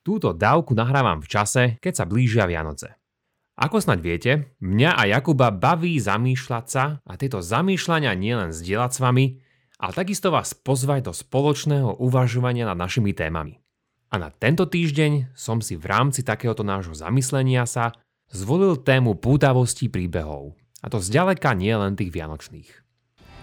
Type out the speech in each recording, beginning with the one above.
Túto dávku nahrávam v čase, keď sa blížia Vianoce. Ako snaď viete, mňa a Jakuba baví zamýšľať sa a tieto zamýšľania nielen zdieľať s vami, ale takisto vás pozvať do spoločného uvažovania nad našimi témami. A na tento týždeň som si v rámci takéhoto nášho zamyslenia sa zvolil tému pútavosti príbehov. A to zďaleka nie len tých vianočných.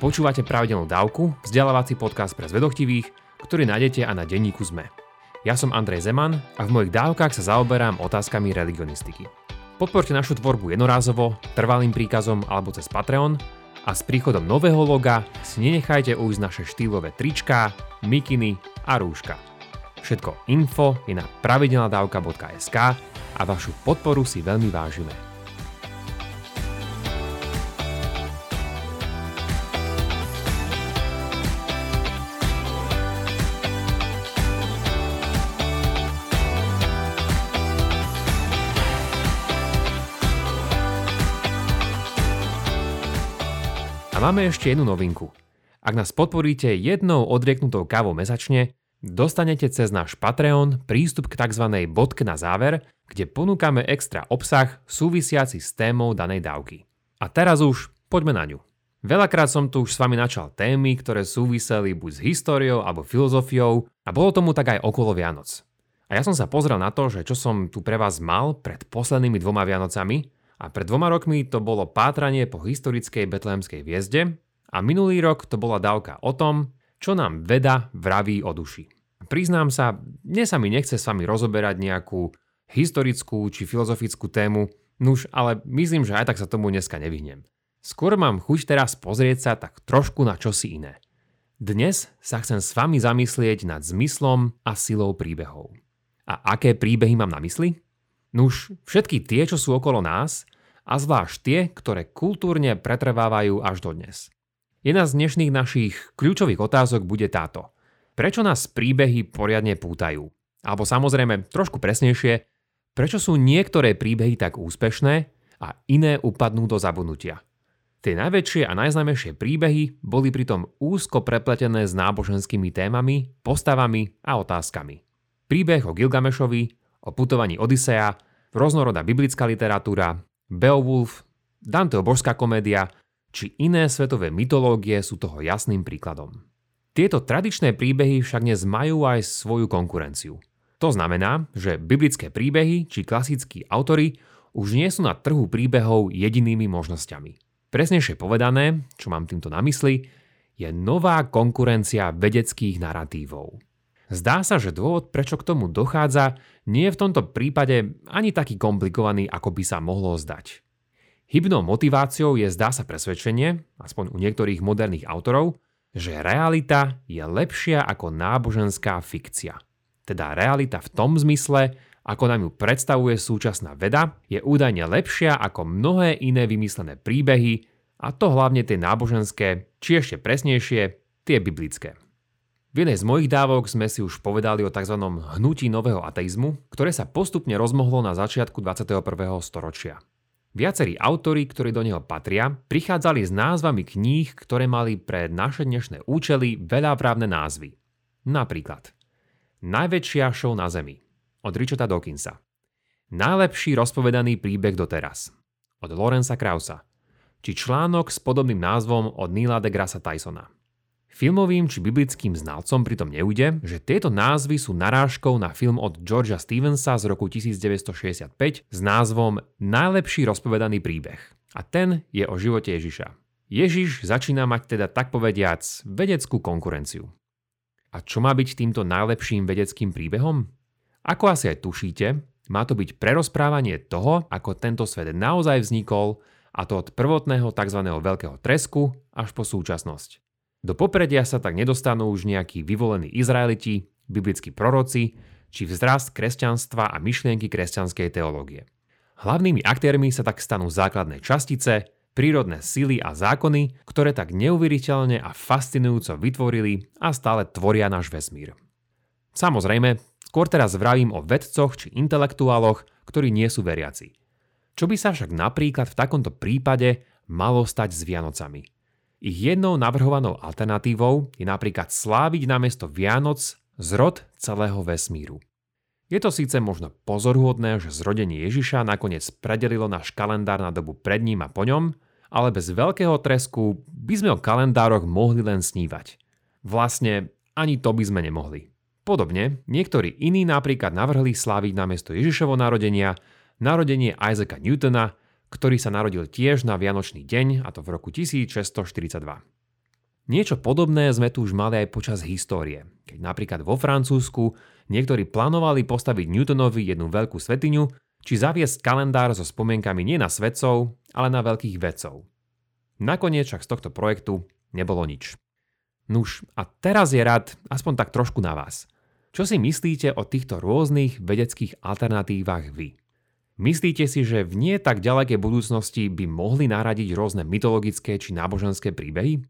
Počúvate pravidelnú dávku, vzdelávací podcast pre zvedochtivých, ktorý nájdete aj na denníku ZME. Ja som Andrej Zeman a v mojich dávkach sa zaoberám otázkami religionistiky. Podporte našu tvorbu jednorázovo, trvalým príkazom alebo cez Patreon a s príchodom nového loga si nenechajte ujsť naše štýlové tričká, mikiny a rúška. Všetko info je na pravidelnadavka.sk a vašu podporu si veľmi vážime. Máme ešte jednu novinku. Ak nás podporíte jednou odrieknutou kávou mesačne, dostanete cez náš Patreon prístup k tzv. bodke na záver, kde ponúkame extra obsah súvisiaci s témou danej dávky. A teraz už poďme na ňu. Veľakrát som tu už s vami načal témy, ktoré súviseli buď s históriou alebo filozofiou a bolo tomu tak aj okolo Vianoc. A ja som sa pozrel na to, že čo som tu pre vás mal pred poslednými dvoma Vianocami a pred dvoma rokmi to bolo pátranie po historickej betlehemskej hviezde a minulý rok to bola dávka o tom, čo nám veda vraví o duši. Priznám sa, dnes sa mi nechce s vami rozoberať nejakú historickú či filozofickú tému, nuž, ale myslím, že aj tak sa tomu dneska nevyhnem. Skôr mám chuť teraz pozrieť sa tak trošku na čosi iné. Dnes sa chcem s vami zamyslieť nad zmyslom a silou príbehov. A aké príbehy mám na mysli? Nuž, všetky tie, čo sú okolo nás, a zvlášť tie, ktoré kultúrne pretrvávajú až do dnes. Jedna z dnešných našich kľúčových otázok bude táto. Prečo nás príbehy poriadne pútajú? Alebo samozrejme, trošku presnejšie, prečo sú niektoré príbehy tak úspešné a iné upadnú do zabudnutia? Tie najväčšie a najznámejšie príbehy boli pritom úzko prepletené s náboženskými témami, postavami a otázkami. Príbeh o Gilgamešovi, o putovaní Odiseja, rôznorodá biblická literatúra, Beowulf, Danteho božská komédia či iné svetové mytológie sú toho jasným príkladom. Tieto tradičné príbehy však dnes majú aj svoju konkurenciu. To znamená, že biblické príbehy či klasickí autory už nie sú na trhu príbehov jedinými možnosťami. Presnejšie povedané, čo mám týmto na mysli, je nová konkurencia vedeckých narratívov. Zdá sa, že dôvod, prečo k tomu dochádza, nie je v tomto prípade ani taký komplikovaný, ako by sa mohlo zdať. Hybnou motiváciou je zdá sa presvedčenie, aspoň u niektorých moderných autorov, že realita je lepšia ako náboženská fikcia. Teda realita v tom zmysle, ako nám ju predstavuje súčasná veda, je údajne lepšia ako mnohé iné vymyslené príbehy, a to hlavne tie náboženské, či ešte presnejšie, tie biblické. V jednej z mojich dávok sme si už povedali o tzv. hnutí nového ateizmu, ktoré sa postupne rozmohlo na začiatku 21. storočia. Viacerí autori, ktorí do neho patria, prichádzali s názvami kníh, ktoré mali pre naše dnešné účely veľa právne názvy. Napríklad Najväčšia show na Zemi od Richarda Dawkinsa Najlepší rozpovedaný príbeh doteraz od Lorenza Krausa či článok s podobným názvom od Neila deGrasse Tysona. Filmovým či biblickým znalcom pritom neujde, že tieto názvy sú narážkou na film od Georgia Stevensa z roku 1965 s názvom Najlepší rozpovedaný príbeh. A ten je o živote Ježiša. Ježiš začína mať teda tak povediac vedeckú konkurenciu. A čo má byť týmto najlepším vedeckým príbehom? Ako asi aj tušíte, má to byť prerozprávanie toho, ako tento svet naozaj vznikol, a to od prvotného tzv. veľkého tresku až po súčasnosť. Do popredia sa tak nedostanú už nejakí vyvolení Izraeliti, biblickí proroci, či vzrast kresťanstva a myšlienky kresťanskej teológie. Hlavnými aktérmi sa tak stanú základné častice, prírodné sily a zákony, ktoré tak neuveriteľne a fascinujúco vytvorili a stále tvoria náš vesmír. Samozrejme, skôr teraz vravím o vedcoch či intelektuáloch, ktorí nie sú veriaci. Čo by sa však napríklad v takomto prípade malo stať s Vianocami – ich jednou navrhovanou alternatívou je napríklad sláviť namiesto Vianoc zrod celého vesmíru. Je to síce možno pozorhodné, že zrodenie Ježiša nakoniec predelilo náš kalendár na dobu pred ním a po ňom, ale bez veľkého tresku by sme o kalendároch mohli len snívať. Vlastne ani to by sme nemohli. Podobne, niektorí iní napríklad navrhli sláviť namiesto Ježišovo narodenia narodenie Isaaca Newtona, ktorý sa narodil tiež na Vianočný deň, a to v roku 1642. Niečo podobné sme tu už mali aj počas histórie, keď napríklad vo Francúzsku niektorí plánovali postaviť Newtonovi jednu veľkú svetiňu, či zaviesť kalendár so spomienkami nie na svetcov, ale na veľkých vedcov. Nakoniec však z tohto projektu nebolo nič. Nuž, a teraz je rad aspoň tak trošku na vás. Čo si myslíte o týchto rôznych vedeckých alternatívach vy? Myslíte si, že v nie tak ďalekej budúcnosti by mohli nahradiť rôzne mytologické či náboženské príbehy?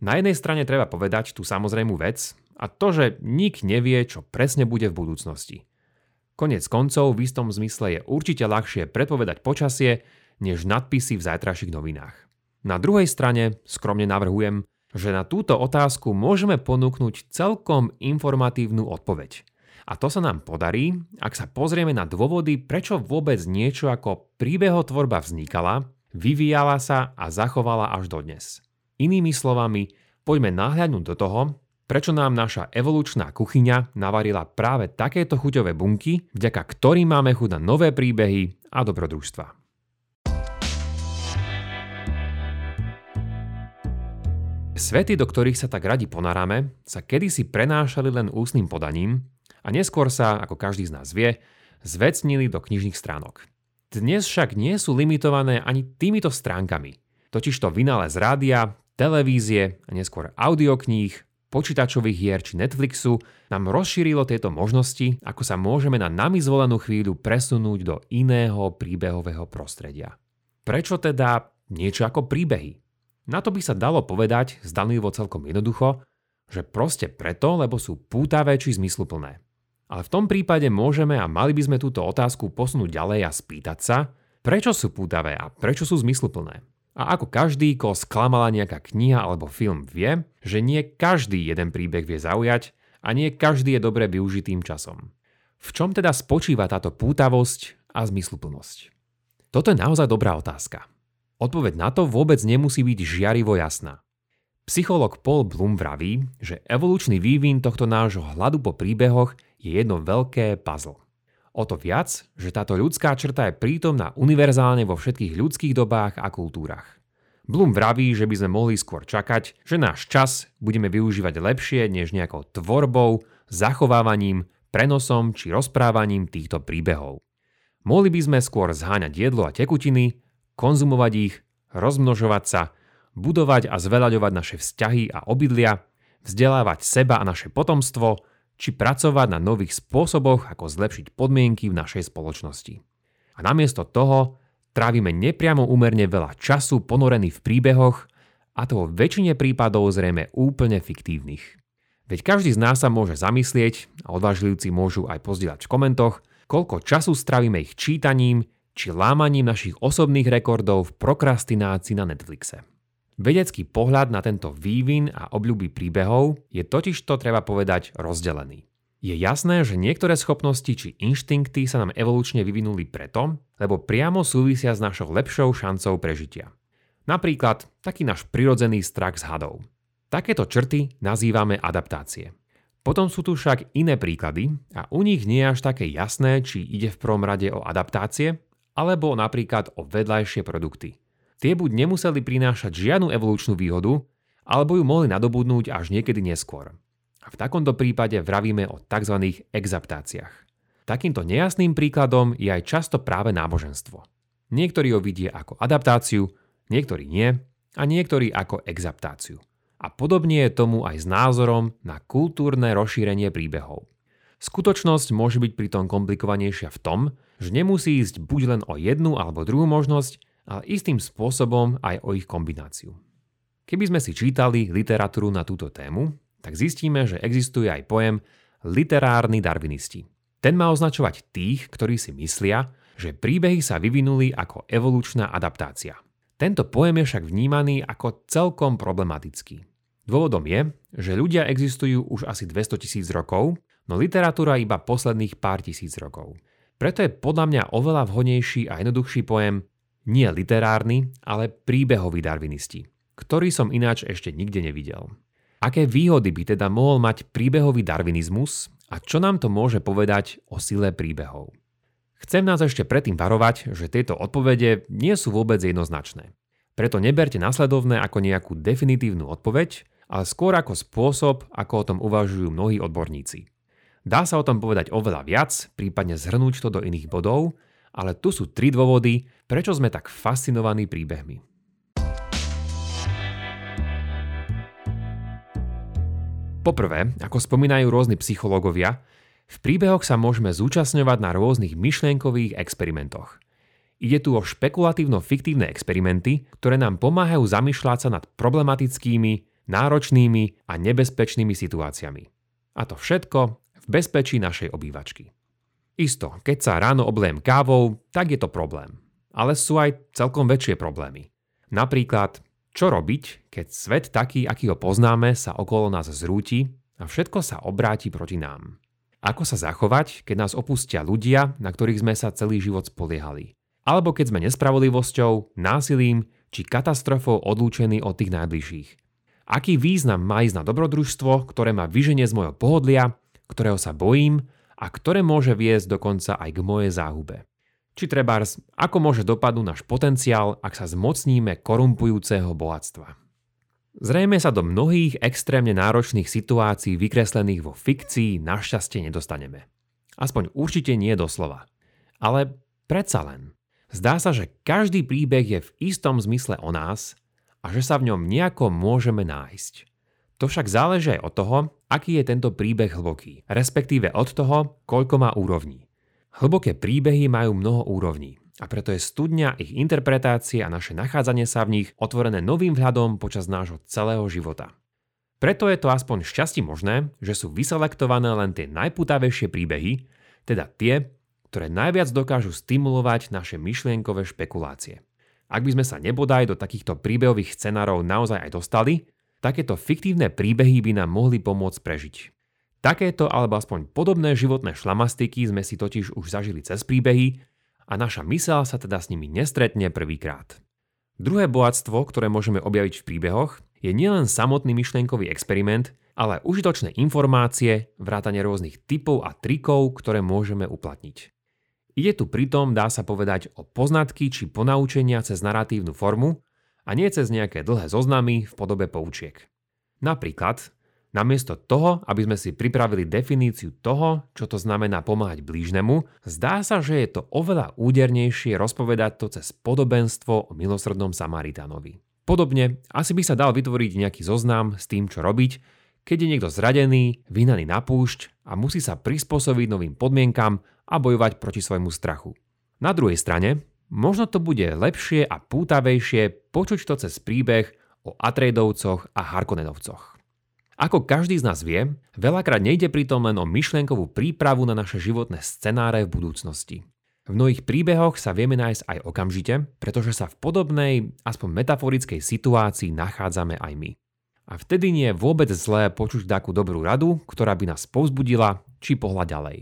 Na jednej strane treba povedať tú samozrejmú vec, a to, že nik nevie, čo presne bude v budúcnosti. Konec koncov v istom zmysle je určite ľahšie predpovedať počasie, než nadpisy v zajtrajších novinách. Na druhej strane skromne navrhujem, že na túto otázku môžeme ponúknuť celkom informatívnu odpoveď – a to sa nám podarí, ak sa pozrieme na dôvody, prečo vôbec niečo ako príbehotvorba vznikala, vyvíjala sa a zachovala až dodnes. Inými slovami, poďme nahľadnúť do toho, prečo nám naša evolučná kuchyňa navarila práve takéto chuťové bunky, vďaka ktorým máme chuť na nové príbehy a dobrodružstva. Svety, do ktorých sa tak radi ponaráme, sa kedysi prenášali len ústnym podaním a neskôr sa, ako každý z nás vie, zvecnili do knižných stránok. Dnes však nie sú limitované ani týmito stránkami. Totižto vynález rádia, televízie a neskôr audiokníh, počítačových hier či Netflixu nám rozšírilo tieto možnosti, ako sa môžeme na nami zvolenú chvíľu presunúť do iného príbehového prostredia. Prečo teda niečo ako príbehy? Na to by sa dalo povedať, zdanlivo celkom jednoducho, že proste preto, lebo sú pútavé či zmysluplné. Ale v tom prípade môžeme a mali by sme túto otázku posunúť ďalej a spýtať sa, prečo sú pútavé a prečo sú zmysluplné. A ako každý, ko sklamala nejaká kniha alebo film vie, že nie každý jeden príbeh vie zaujať a nie každý je dobre využitým časom. V čom teda spočíva táto pútavosť a zmysluplnosť? Toto je naozaj dobrá otázka. Odpoveď na to vôbec nemusí byť žiarivo jasná. Psycholog Paul Bloom vraví, že evolučný vývin tohto nášho hladu po príbehoch je jedno veľké puzzle. O to viac, že táto ľudská črta je prítomná univerzálne vo všetkých ľudských dobách a kultúrach. Bloom vraví, že by sme mohli skôr čakať, že náš čas budeme využívať lepšie než nejakou tvorbou, zachovávaním, prenosom či rozprávaním týchto príbehov. Mohli by sme skôr zháňať jedlo a tekutiny, konzumovať ich, rozmnožovať sa budovať a zveľaďovať naše vzťahy a obydlia, vzdelávať seba a naše potomstvo, či pracovať na nových spôsoboch, ako zlepšiť podmienky v našej spoločnosti. A namiesto toho trávime nepriamo úmerne veľa času ponorený v príbehoch, a to vo väčšine prípadov zrejme úplne fiktívnych. Veď každý z nás sa môže zamyslieť, a odvážlivci môžu aj pozdieľať v komentoch, koľko času strávime ich čítaním či lámaním našich osobných rekordov v prokrastinácii na Netflixe. Vedecký pohľad na tento vývin a obľúby príbehov je totiž to treba povedať rozdelený. Je jasné, že niektoré schopnosti či inštinkty sa nám evolučne vyvinuli preto, lebo priamo súvisia s našou lepšou šancou prežitia. Napríklad taký náš prirodzený strach z hadov. Takéto črty nazývame adaptácie. Potom sú tu však iné príklady a u nich nie je až také jasné, či ide v prvom rade o adaptácie, alebo napríklad o vedľajšie produkty – tie buď nemuseli prinášať žiadnu evolučnú výhodu, alebo ju mohli nadobudnúť až niekedy neskôr. A v takomto prípade vravíme o tzv. exaptáciách. Takýmto nejasným príkladom je aj často práve náboženstvo. Niektorí ho vidie ako adaptáciu, niektorí nie a niektorí ako exaptáciu. A podobne je tomu aj s názorom na kultúrne rozšírenie príbehov. Skutočnosť môže byť pritom komplikovanejšia v tom, že nemusí ísť buď len o jednu alebo druhú možnosť, ale istým spôsobom aj o ich kombináciu. Keby sme si čítali literatúru na túto tému, tak zistíme, že existuje aj pojem literárni darvinisti. Ten má označovať tých, ktorí si myslia, že príbehy sa vyvinuli ako evolučná adaptácia. Tento pojem je však vnímaný ako celkom problematický. Dôvodom je, že ľudia existujú už asi 200 tisíc rokov, no literatúra iba posledných pár tisíc rokov. Preto je podľa mňa oveľa vhodnejší a jednoduchší pojem nie literárny, ale príbehový darvinisti, ktorý som ináč ešte nikde nevidel. Aké výhody by teda mohol mať príbehový darvinizmus a čo nám to môže povedať o sile príbehov? Chcem nás ešte predtým varovať, že tieto odpovede nie sú vôbec jednoznačné. Preto neberte nasledovné ako nejakú definitívnu odpoveď, ale skôr ako spôsob, ako o tom uvažujú mnohí odborníci. Dá sa o tom povedať oveľa viac, prípadne zhrnúť to do iných bodov, ale tu sú tri dôvody, prečo sme tak fascinovaní príbehmi. Poprvé, ako spomínajú rôzni psychológovia, v príbehoch sa môžeme zúčastňovať na rôznych myšlienkových experimentoch. Ide tu o špekulatívno-fiktívne experimenty, ktoré nám pomáhajú zamýšľať sa nad problematickými, náročnými a nebezpečnými situáciami. A to všetko v bezpečí našej obývačky. Isto, keď sa ráno oblejem kávou, tak je to problém. Ale sú aj celkom väčšie problémy. Napríklad, čo robiť, keď svet taký, aký ho poznáme, sa okolo nás zrúti a všetko sa obráti proti nám. Ako sa zachovať, keď nás opustia ľudia, na ktorých sme sa celý život spoliehali? Alebo keď sme nespravodlivosťou, násilím či katastrofou odlúčení od tých najbližších? Aký význam má ísť na dobrodružstvo, ktoré ma vyženie z môjho pohodlia ktorého sa bojím a ktoré môže viesť dokonca aj k mojej záhube. Či trebárs, ako môže dopadnúť náš potenciál, ak sa zmocníme korumpujúceho bohatstva. Zrejme sa do mnohých extrémne náročných situácií vykreslených vo fikcii našťastie nedostaneme. Aspoň určite nie doslova. Ale predsa len. Zdá sa, že každý príbeh je v istom zmysle o nás a že sa v ňom nejako môžeme nájsť. To však záleží aj od toho, aký je tento príbeh hlboký, respektíve od toho, koľko má úrovní. Hlboké príbehy majú mnoho úrovní a preto je studňa ich interpretácie a naše nachádzanie sa v nich otvorené novým vhľadom počas nášho celého života. Preto je to aspoň šťastí možné, že sú vyselektované len tie najputavejšie príbehy, teda tie, ktoré najviac dokážu stimulovať naše myšlienkové špekulácie. Ak by sme sa nebodaj do takýchto príbehových scenárov naozaj aj dostali, Takéto fiktívne príbehy by nám mohli pomôcť prežiť. Takéto alebo aspoň podobné životné šlamastiky sme si totiž už zažili cez príbehy a naša mysel sa teda s nimi nestretne prvýkrát. Druhé bohatstvo, ktoré môžeme objaviť v príbehoch, je nielen samotný myšlienkový experiment, ale užitočné informácie, vrátane rôznych typov a trikov, ktoré môžeme uplatniť. Ide tu pritom, dá sa povedať, o poznatky či ponaučenia cez naratívnu formu, a nie cez nejaké dlhé zoznamy v podobe poučiek. Napríklad, namiesto toho, aby sme si pripravili definíciu toho, čo to znamená pomáhať blížnemu, zdá sa, že je to oveľa údernejšie rozpovedať to cez podobenstvo o milosrdnom Samaritánovi. Podobne, asi by sa dal vytvoriť nejaký zoznam s tým, čo robiť, keď je niekto zradený, vyhnaný na púšť a musí sa prispôsobiť novým podmienkam a bojovať proti svojmu strachu. Na druhej strane, Možno to bude lepšie a pútavejšie počuť to cez príbeh o Atreidovcoch a Harkonenovcoch. Ako každý z nás vie, veľakrát nejde pritom len o myšlienkovú prípravu na naše životné scenáre v budúcnosti. V mnohých príbehoch sa vieme nájsť aj okamžite, pretože sa v podobnej, aspoň metaforickej situácii nachádzame aj my. A vtedy nie je vôbec zlé počuť takú dobrú radu, ktorá by nás povzbudila či pohľad ďalej.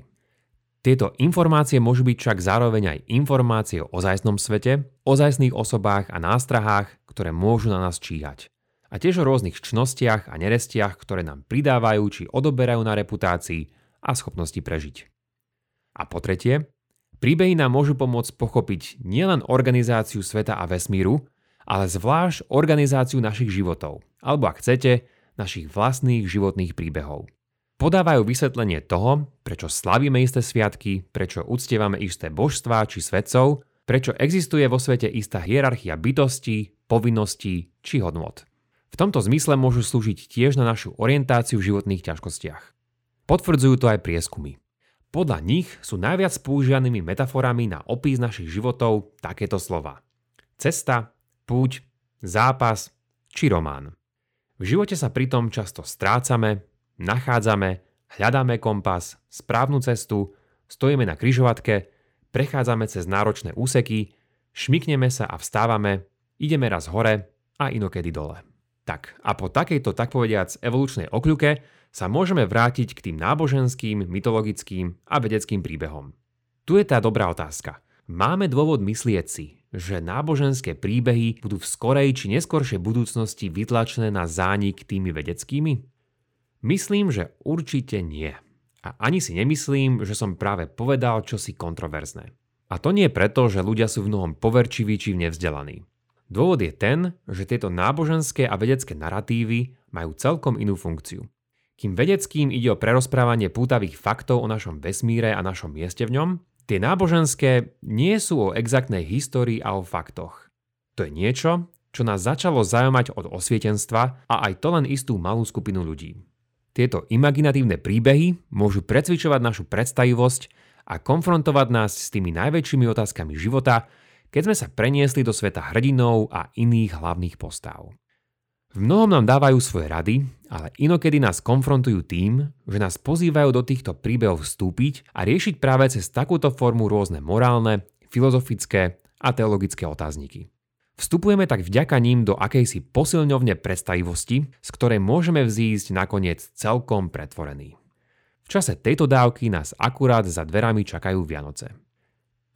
Tieto informácie môžu byť však zároveň aj informácie o ozajstnom svete, ozajstných osobách a nástrahách, ktoré môžu na nás číhať. A tiež o rôznych čnostiach a nerestiach, ktoré nám pridávajú či odoberajú na reputácii a schopnosti prežiť. A po tretie, príbehy nám môžu pomôcť pochopiť nielen organizáciu sveta a vesmíru, ale zvlášť organizáciu našich životov, alebo ak chcete, našich vlastných životných príbehov. Podávajú vysvetlenie toho, prečo slavíme isté sviatky, prečo uctievame isté božstvá či svetcov, prečo existuje vo svete istá hierarchia bytostí, povinností či hodnot. V tomto zmysle môžu slúžiť tiež na našu orientáciu v životných ťažkostiach. Potvrdzujú to aj prieskumy. Podľa nich sú najviac používanými metaforami na opis našich životov takéto slova. Cesta, púť, zápas či román. V živote sa pritom často strácame, nachádzame, hľadáme kompas, správnu cestu, stojíme na kryžovatke, prechádzame cez náročné úseky, šmikneme sa a vstávame, ideme raz hore a inokedy dole. Tak a po takejto tak povediac evolučnej okľuke sa môžeme vrátiť k tým náboženským, mytologickým a vedeckým príbehom. Tu je tá dobrá otázka. Máme dôvod myslieť si, že náboženské príbehy budú v skorej či neskoršej budúcnosti vytlačené na zánik tými vedeckými? Myslím, že určite nie. A ani si nemyslím, že som práve povedal čosi kontroverzné. A to nie preto, že ľudia sú v mnohom poverčiví či nevzdelaní. Dôvod je ten, že tieto náboženské a vedecké narratívy majú celkom inú funkciu. Kým vedeckým ide o prerozprávanie pútavých faktov o našom vesmíre a našom mieste v ňom, tie náboženské nie sú o exaktnej histórii a o faktoch. To je niečo, čo nás začalo zaujímať od osvietenstva a aj to len istú malú skupinu ľudí. Tieto imaginatívne príbehy môžu precvičovať našu predstavivosť a konfrontovať nás s tými najväčšími otázkami života, keď sme sa preniesli do sveta hrdinov a iných hlavných postav. V mnohom nám dávajú svoje rady, ale inokedy nás konfrontujú tým, že nás pozývajú do týchto príbehov vstúpiť a riešiť práve cez takúto formu rôzne morálne, filozofické a teologické otázniky. Vstupujeme tak vďaka ním do akejsi posilňovne predstavivosti, z ktorej môžeme vzísť nakoniec celkom pretvorený. V čase tejto dávky nás akurát za dverami čakajú Vianoce.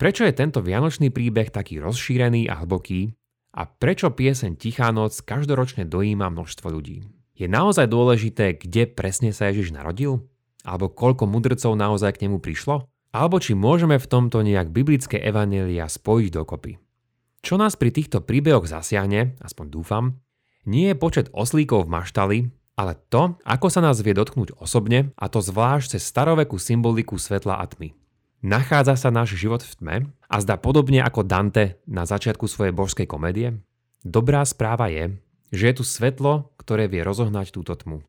Prečo je tento vianočný príbeh taký rozšírený a hlboký a prečo pieseň Tichá noc každoročne dojíma množstvo ľudí? Je naozaj dôležité, kde presne sa Ježiš narodil? Alebo koľko mudrcov naozaj k nemu prišlo? Alebo či môžeme v tomto nejak biblické evanelia spojiť dokopy? Čo nás pri týchto príbehoch zasiahne, aspoň dúfam, nie je počet oslíkov v maštali, ale to, ako sa nás vie dotknúť osobne, a to zvlášť cez starovekú symboliku svetla a tmy. Nachádza sa náš život v tme a zdá podobne ako Dante na začiatku svojej božskej komédie? Dobrá správa je, že je tu svetlo, ktoré vie rozohnať túto tmu.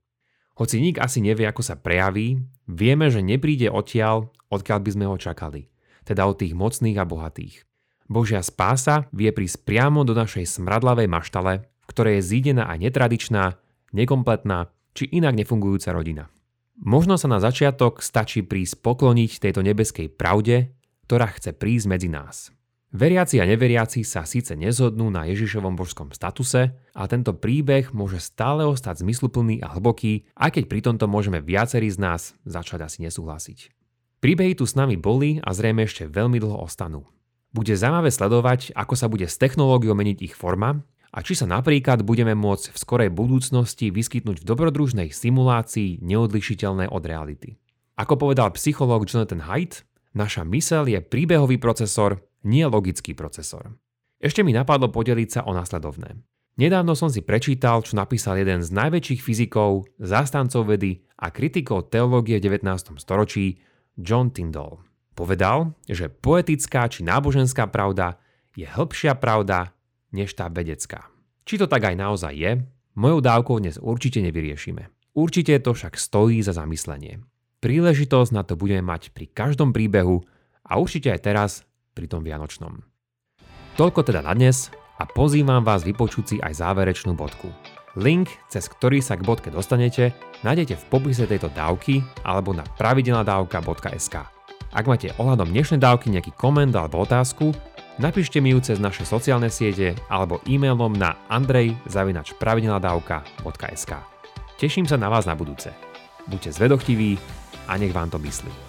Hoci nik asi nevie, ako sa prejaví, vieme, že nepríde odtiaľ, odkiaľ by sme ho čakali, teda od tých mocných a bohatých. Božia spása vie prísť priamo do našej smradlavej maštale, v ktorej je zídená aj netradičná, nekompletná či inak nefungujúca rodina. Možno sa na začiatok stačí prísť pokloniť tejto nebeskej pravde, ktorá chce prísť medzi nás. Veriaci a neveriaci sa síce nezhodnú na Ježišovom božskom statuse, a tento príbeh môže stále ostať zmysluplný a hlboký, aj keď pri tomto môžeme viacerí z nás začať asi nesúhlasiť. Príbehy tu s nami boli a zrejme ešte veľmi dlho ostanú. Bude zaujímavé sledovať, ako sa bude s technológiou meniť ich forma a či sa napríklad budeme môcť v skorej budúcnosti vyskytnúť v dobrodružnej simulácii neodlišiteľné od reality. Ako povedal psychológ Jonathan Haidt, naša mysel je príbehový procesor, nie logický procesor. Ešte mi napadlo podeliť sa o následovné. Nedávno som si prečítal, čo napísal jeden z najväčších fyzikov, zástancov vedy a kritikov teológie v 19. storočí, John Tyndall. Povedal, že poetická či náboženská pravda je hĺbšia pravda než tá vedecká. Či to tak aj naozaj je, mojou dávkou dnes určite nevyriešime. Určite to však stojí za zamyslenie. Príležitosť na to budeme mať pri každom príbehu a určite aj teraz pri tom Vianočnom. Toľko teda na dnes a pozývam vás vypočuť si aj záverečnú bodku. Link, cez ktorý sa k bodke dostanete, nájdete v popise tejto dávky alebo na pravidelnadavka.sk. Ak máte ohľadom dnešnej dávky nejaký koment alebo otázku, napíšte mi ju cez naše sociálne siete alebo e-mailom na andrej.pravidelnadavka.sk Teším sa na vás na budúce. Buďte zvedochtiví a nech vám to myslí.